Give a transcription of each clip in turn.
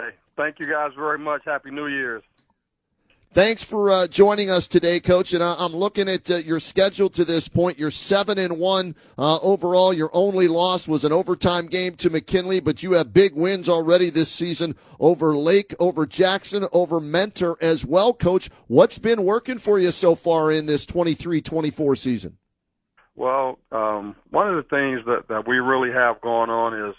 Hey, thank you guys very much. Happy New Year's. Thanks for uh, joining us today, Coach. And I- I'm looking at uh, your schedule to this point. You're seven and one uh, overall. Your only loss was an overtime game to McKinley, but you have big wins already this season over Lake, over Jackson, over Mentor as well, Coach. What's been working for you so far in this 23-24 season? Well, um, one of the things that, that we really have going on is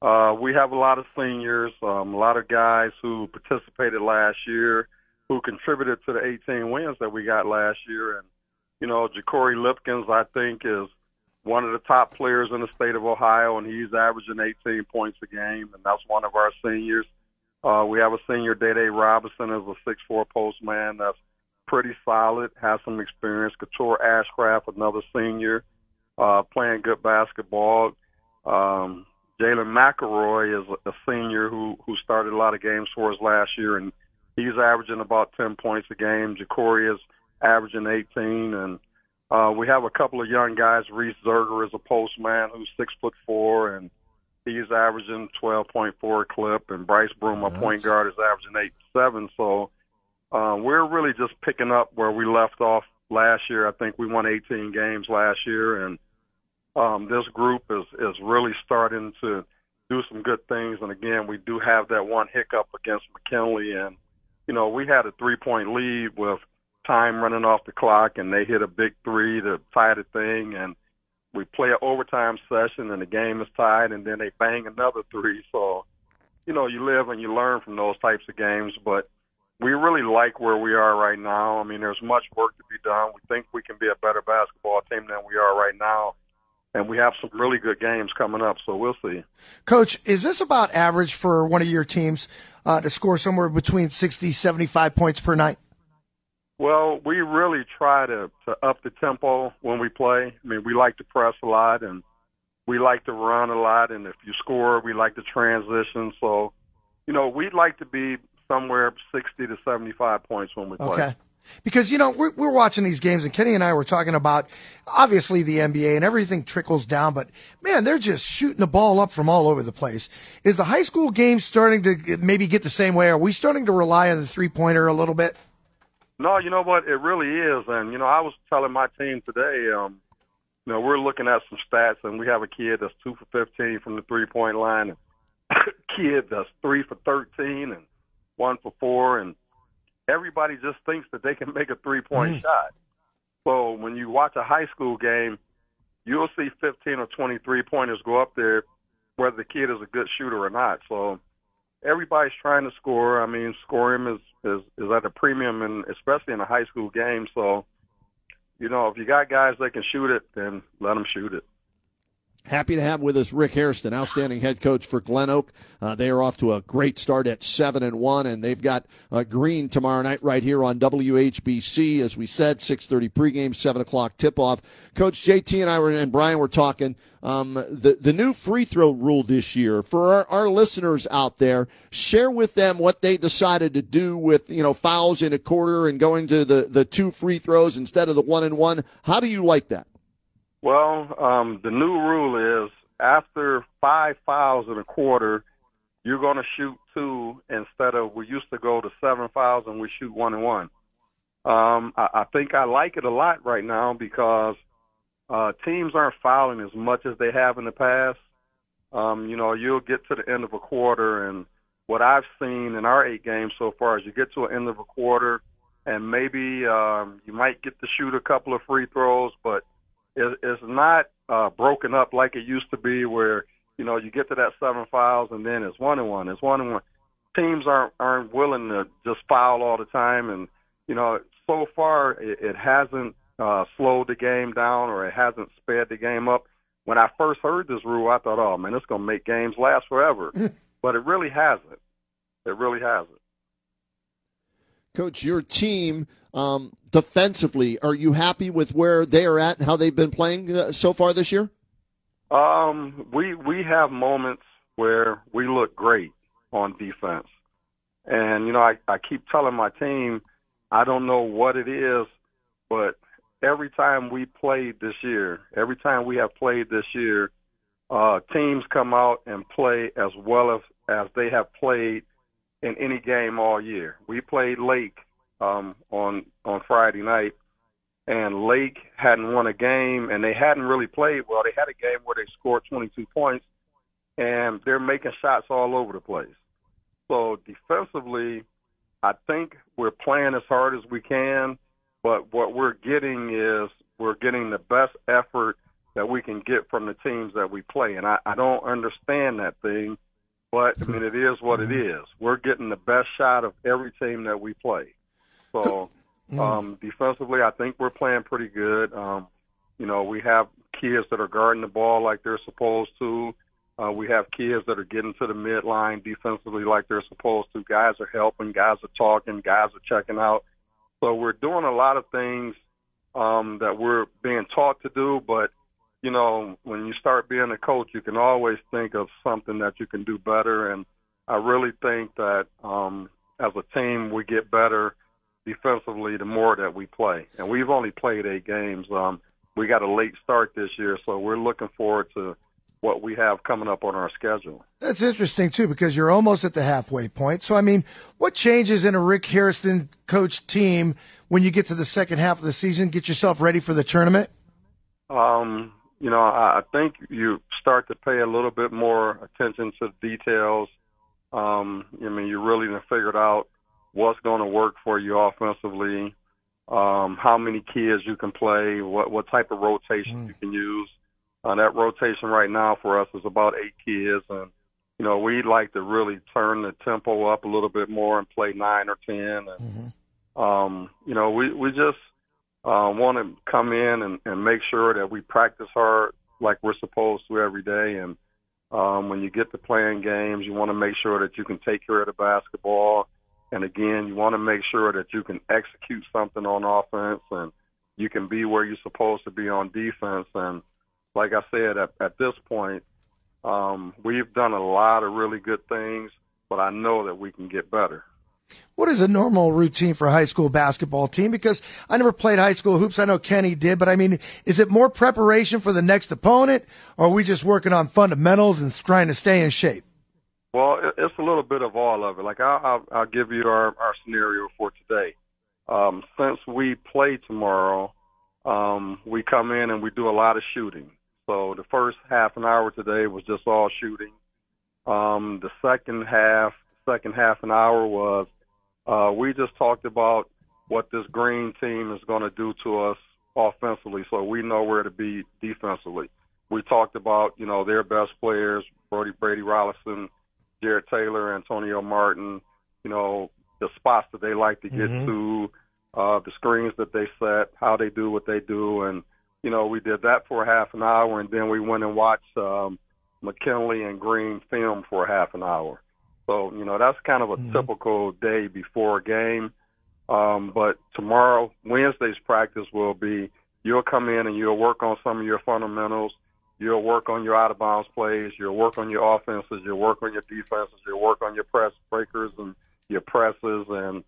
uh, we have a lot of seniors, um, a lot of guys who participated last year who contributed to the 18 wins that we got last year. And, you know, Ja'Cory Lipkins, I think, is one of the top players in the state of Ohio, and he's averaging 18 points a game, and that's one of our seniors. Uh, we have a senior, Dede Robinson, as a six-four postman that's pretty solid, has some experience. Couture Ashcraft, another senior, uh, playing good basketball. Um, Jalen McElroy is a senior who who started a lot of games for us last year, and He's averaging about 10 points a game. Ja'Cory is averaging 18, and uh, we have a couple of young guys. Reese Zerger is a postman who's six foot four, and he's averaging 12.4 clip. And Bryce Broom, a point guard, is averaging eight seven. So uh, we're really just picking up where we left off last year. I think we won 18 games last year, and um, this group is is really starting to do some good things. And again, we do have that one hiccup against McKinley, and you know, we had a three point lead with time running off the clock, and they hit a big three to tie the thing, and we play an overtime session, and the game is tied, and then they bang another three. So, you know, you live and you learn from those types of games, but we really like where we are right now. I mean, there's much work to be done. We think we can be a better basketball team than we are right now. And we have some really good games coming up, so we'll see. Coach, is this about average for one of your teams? uh, to score somewhere between 60, 75 points per night? Well, we really try to, to up the tempo when we play. I mean, we like to press a lot and we like to run a lot. And if you score, we like to transition. So, you know, we'd like to be somewhere 60 to 75 points when we play. Okay because you know we're, we're watching these games and kenny and i were talking about obviously the nba and everything trickles down but man they're just shooting the ball up from all over the place. Is the high school game starting to maybe get the same way? Are we starting to rely on the three pointer a little bit? No you know what? It really is and you know i was telling my team today um you know we're looking at some stats and we have a kid that's two for 15 from the three point line and kid that's three for 13 and one for four and everybody just thinks that they can make a three point mm. shot. So when you watch a high school game, you'll see 15 or 23 pointers go up there, whether the kid is a good shooter or not. So everybody's trying to score. I mean, scoring is is, is at a premium, and especially in a high school game. So, you know, if you got guys that can shoot it, then let them shoot it. Happy to have with us Rick Hairston, outstanding head coach for GlenOak. Uh, they are off to a great start at seven and one, and they've got uh, Green tomorrow night right here on WHBC. As we said, six thirty pregame, seven o'clock tip off. Coach JT and I were and Brian were talking um, the the new free throw rule this year for our, our listeners out there. Share with them what they decided to do with you know fouls in a quarter and going to the the two free throws instead of the one and one. How do you like that? Well, um, the new rule is after five fouls in a quarter, you're going to shoot two instead of we used to go to seven fouls and we shoot one and one. Um, I, I think I like it a lot right now because uh, teams aren't fouling as much as they have in the past. Um, you know, you'll get to the end of a quarter, and what I've seen in our eight games so far is you get to an end of a quarter, and maybe um, you might get to shoot a couple of free throws, but – is, is not uh, broken up like it used to be, where you know you get to that seven fouls and then it's one and one. It's one and one. Teams aren't aren't willing to just foul all the time, and you know so far it, it hasn't uh, slowed the game down or it hasn't sped the game up. When I first heard this rule, I thought, oh man, it's going to make games last forever, but it really hasn't. It really hasn't. Coach, your team um, defensively, are you happy with where they are at and how they've been playing uh, so far this year? Um, we we have moments where we look great on defense, and you know I I keep telling my team I don't know what it is, but every time we played this year, every time we have played this year, uh, teams come out and play as well as as they have played in any game all year. We played Lake um, on on Friday night, and Lake hadn't won a game, and they hadn't really played well. They had a game where they scored 22 points, and they're making shots all over the place. So defensively, I think we're playing as hard as we can, but what we're getting is we're getting the best effort that we can get from the teams that we play. And I, I don't understand that thing, but I mean, it is what it is. We're getting the best shot of every team that we play. So um, defensively, I think we're playing pretty good. Um, you know, we have kids that are guarding the ball like they're supposed to. Uh, we have kids that are getting to the midline defensively like they're supposed to. Guys are helping, guys are talking, guys are checking out. So we're doing a lot of things um, that we're being taught to do, but you know, when you start being a coach, you can always think of something that you can do better. And I really think that um, as a team, we get better defensively the more that we play. And we've only played eight games. Um, we got a late start this year, so we're looking forward to what we have coming up on our schedule. That's interesting too, because you're almost at the halfway point. So, I mean, what changes in a Rick Hairston coach team when you get to the second half of the season? Get yourself ready for the tournament. Um, you know, I, I think you start to pay a little bit more attention to details. Um, I mean, you really figured out what's going to work for you offensively, um, how many kids you can play, what what type of rotation mm. you can use. Uh, that rotation right now for us is about eight kids, and you know we'd like to really turn the tempo up a little bit more and play nine or ten. And mm-hmm. um, you know we we just uh, want to come in and, and make sure that we practice hard like we're supposed to every day. And um, when you get to playing games, you want to make sure that you can take care of the basketball. And again, you want to make sure that you can execute something on offense and you can be where you're supposed to be on defense. And like I said, at, at this point, um, we've done a lot of really good things, but I know that we can get better. What is a normal routine for a high school basketball team? Because I never played high school hoops. I know Kenny did, but I mean, is it more preparation for the next opponent, or are we just working on fundamentals and trying to stay in shape? Well, it's a little bit of all of it. Like I'll, I'll, I'll give you our, our scenario for today. Um, since we play tomorrow, um, we come in and we do a lot of shooting. So the first half an hour today was just all shooting. Um, the second half, second half an hour was uh, we just talked about what this green team is going to do to us offensively, so we know where to be defensively. We talked about you know their best players, Brody Brady Rollison, Jared Taylor, Antonio Martin. You know the spots that they like to get mm-hmm. to, uh, the screens that they set, how they do what they do, and you know we did that for a half an hour, and then we went and watched um, McKinley and Green film for a half an hour. So, you know, that's kind of a mm-hmm. typical day before a game. Um, but tomorrow, Wednesday's practice will be you'll come in and you'll work on some of your fundamentals. You'll work on your out of bounds plays. You'll work on your offenses. You'll work on your defenses. You'll work on your press breakers and your presses. And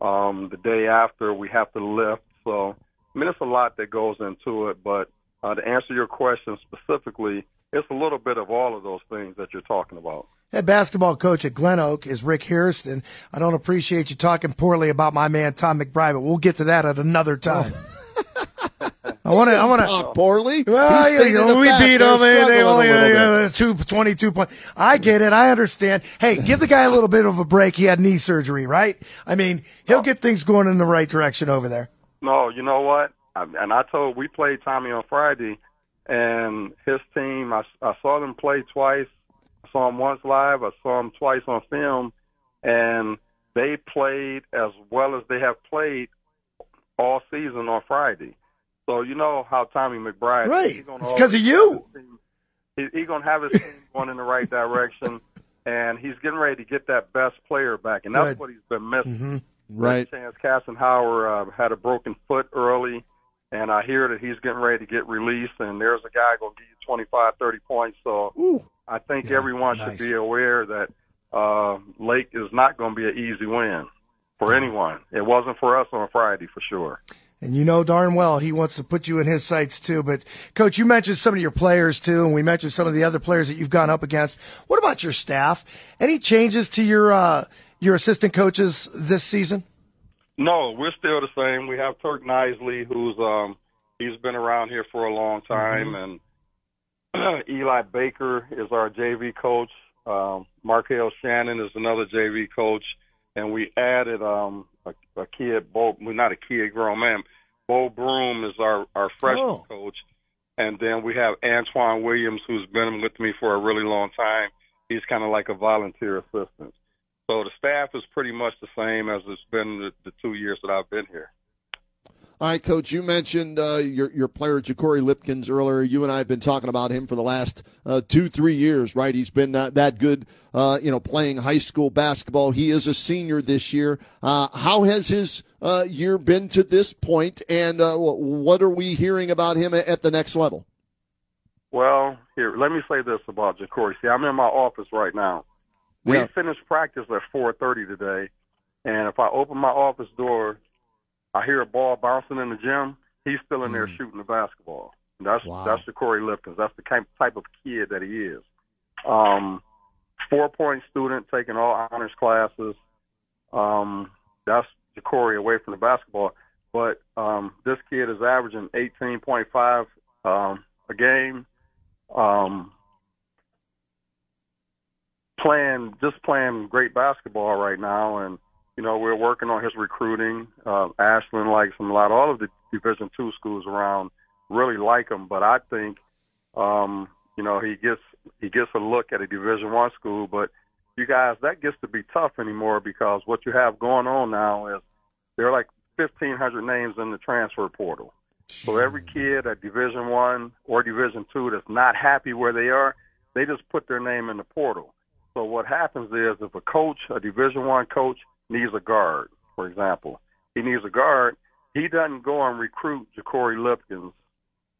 um, the day after, we have to lift. So, I mean, it's a lot that goes into it. But uh, to answer your question specifically, it's a little bit of all of those things that you're talking about. Head basketball coach at GlenOak is Rick Hairston. I don't appreciate you talking poorly about my man Tom McBride, but we'll get to that at another time. I want to. I want to talk poorly. Well, yeah, you know, we beat them. And they only uh, two, 22 points. I get it. I understand. Hey, give the guy a little bit of a break. He had knee surgery, right? I mean, he'll get things going in the right direction over there. No, you know what? And I told we played Tommy on Friday, and his team. I, I saw them play twice I saw him once live. I saw him twice on film, and they played as well as they have played all season on Friday. So you know how Tommy McBride. Right. It's because of you. He's he gonna have his team going in the right direction, and he's getting ready to get that best player back, and that's Good. what he's been missing. Mm-hmm. Right. Chance Kassenhauer uh, had a broken foot early, and I hear that he's getting ready to get released, and there's a guy gonna give you 25, 30 points. So Ooh. I think yeah, everyone nice. should be aware that uh, Lake is not going to be an easy win for anyone. It wasn't for us on Friday for sure. And you know darn well he wants to put you in his sights too. But coach, you mentioned some of your players too, and we mentioned some of the other players that you've gone up against. What about your staff? Any changes to your uh, your assistant coaches this season? No, we're still the same. We have Turk Nisley, who's um he's been around here for a long time, mm-hmm. and Eli Baker is our JV coach. Um, Markel Shannon is another JV coach, and we added um a, a kid, Bo, well, not a kid, grown man. Bo Broom is our our freshman oh. coach, and then we have Antoine Williams, who's been with me for a really long time. He's kind of like a volunteer assistant. So the staff is pretty much the same as it's been the, the two years that I've been here. All right, Coach. You mentioned uh, your your player Ja'Cory Lipkins earlier. You and I have been talking about him for the last uh, two three years, right? He's been uh, that good, uh, you know, playing high school basketball. He is a senior this year. Uh, how has his uh, year been to this point, and what are we hearing about him at the next level? Well, here, let me say this about Ja'Cory. See, I'm in my office right now. We yeah. finished practice at 4:30 today, and if I open my office door, I hear a ball bouncing in the gym. He's still in there mm. shooting the basketball. That's wow. that's Ja'Cory Lipkins. That's the kind type of kid that he is. Um, four point student taking all honors classes. Um, that's Ja'Cory away from the basketball. But um, this kid is averaging 18.5 um, a game. Um, playing just playing great basketball right now, and you know we're working on his recruiting. Uh, Ashland likes him a lot. All of the Division two schools around really like him, but I think um, you know he gets he gets a look at a Division one school, but you guys that gets to be tough anymore because what you have going on now is there are like 1,500 names in the transfer portal. So every kid at Division One or Division Two that's not happy where they are, they just put their name in the portal. So what happens is if a coach, a Division One coach, needs a guard, for example, he needs a guard. He doesn't go and recruit Ja'Cory Lipkins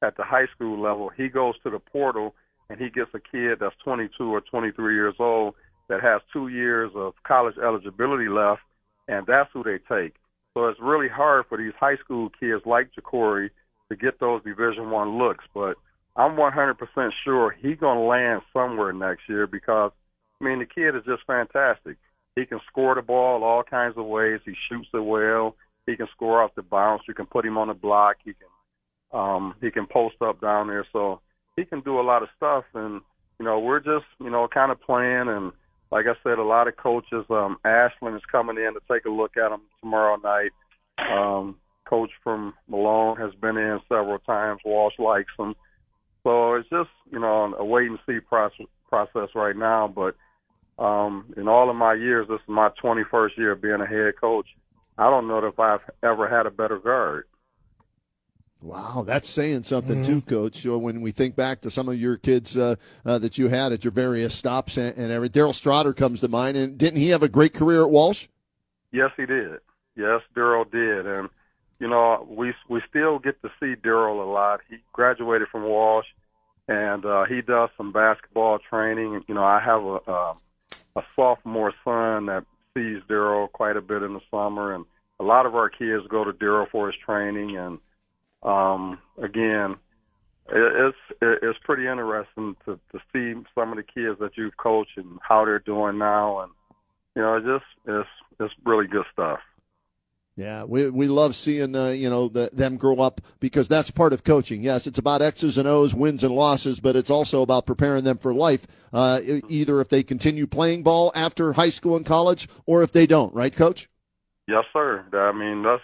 at the high school level. He goes to the portal and he gets a kid that's 22 or 23 years old that has two years of college eligibility left, and that's who they take. So it's really hard for these high school kids like Ja'Cory to get those Division One looks. But I'm 100% sure he's gonna land somewhere next year because I mean, the kid is just fantastic. He can score the ball all kinds of ways. He shoots it well. He can score off the bounce. You can put him on the block. He can um he can post up down there. So he can do a lot of stuff and you know, we're just, you know, kind of playing and like I said, a lot of coaches, um, Ashland is coming in to take a look at him tomorrow night. Um, coach from Malone has been in several times. Walsh likes him. So it's just, you know, a wait and see process process right now, but um, in all of my years, this is my 21st year of being a head coach. I don't know if I've ever had a better guard. Wow, that's saying something mm-hmm. too, Coach. When we think back to some of your kids uh, uh, that you had at your various stops and, and every, Daryl Strotter comes to mind. And didn't he have a great career at Walsh? Yes, he did. Yes, Daryl did, and you know we we still get to see Daryl a lot. He graduated from Walsh, and uh, he does some basketball training. You know, I have a uh, a sophomore son that sees Daryl quite a bit in the summer, and a lot of our kids go to Daryl for his training. And um, again, it, it's it's pretty interesting to to see some of the kids that you've coached and how they're doing now, and you know, it just it's it's really good stuff. Yeah, we we love seeing uh, you know the, them grow up because that's part of coaching. Yes, it's about X's and O's, wins and losses, but it's also about preparing them for life. Uh, either if they continue playing ball after high school and college, or if they don't. Right, Coach? Yes, sir. I mean, that's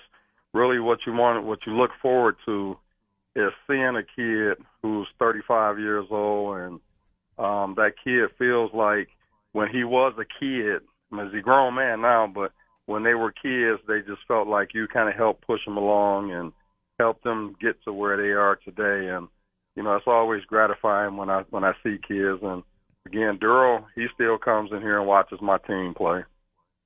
really what you want. What you look forward to is seeing a kid who's 35 years old, and um, that kid feels like when he was a kid. I mean, he's a grown man now, but when they were kids, they just felt like you kind of helped push them along and help them get to where they are today. And you know, it's always gratifying when I when I see kids. And again, Daryl, he still comes in here and watches my team play.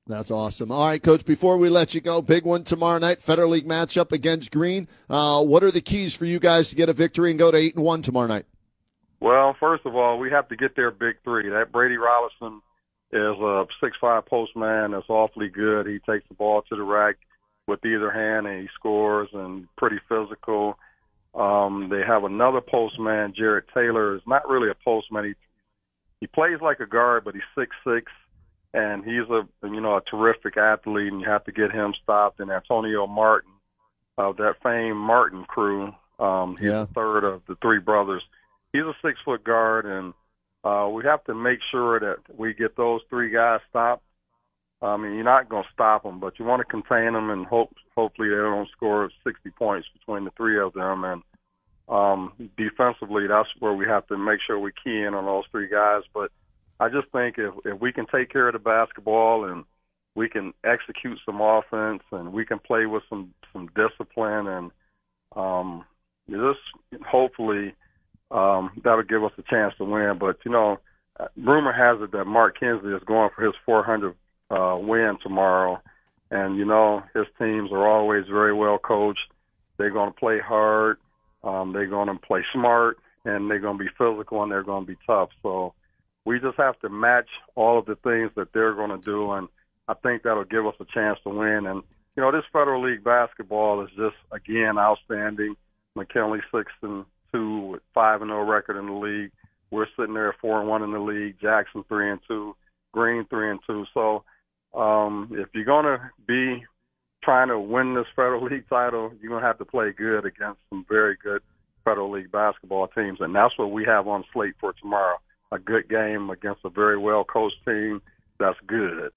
That's awesome. All right, Coach. Before we let you go, big one tomorrow night, Federal League matchup against Green. Uh, what are the keys for you guys to get a victory and go to eight and one tomorrow night? Well, first of all, we have to get their big three. That Brady Rollison is a six five postman that's awfully good. He takes the ball to the rack with either hand and he scores and pretty physical. Um, they have another postman, Jared Taylor, is not really a postman. He he plays like a guard, but he's six six and he's a you know a terrific athlete, and you have to get him stopped. And Antonio Martin of that famed Martin crew, um, he's Yeah. the third of the three brothers. He's a six foot guard, and uh, we have to make sure that we get those three guys stopped. I mean, you're not going to stop them, but you want to contain them and hope hopefully they don't score 60 points between the three of them. And um, defensively, that's where we have to make sure we key in on those three guys. But I just think if if we can take care of the basketball and we can execute some offense and we can play with some some discipline and um, just hopefully um, that'll give us a chance to win. But you know, rumor has it that Mark Kinsley is going for his 400 uh, win tomorrow, and you know his teams are always very well coached. They're going to play hard. Um, they're going to play smart, and they're going to be physical, and they're going to be tough. So we just have to match all of the things that they're going to do, and I think that'll give us a chance to win. And you know, this Federal League basketball is just again outstanding. McKinley six and two with five and zero record in the league. We're sitting there at four and one in the league. Jackson three and two. Green three and two. So um, if you're gonna be trying to win this Federal League title, you're gonna have to play good against some very good Federal League basketball teams, and that's what we have on slate for tomorrow. A good game against a very well coached team that's good.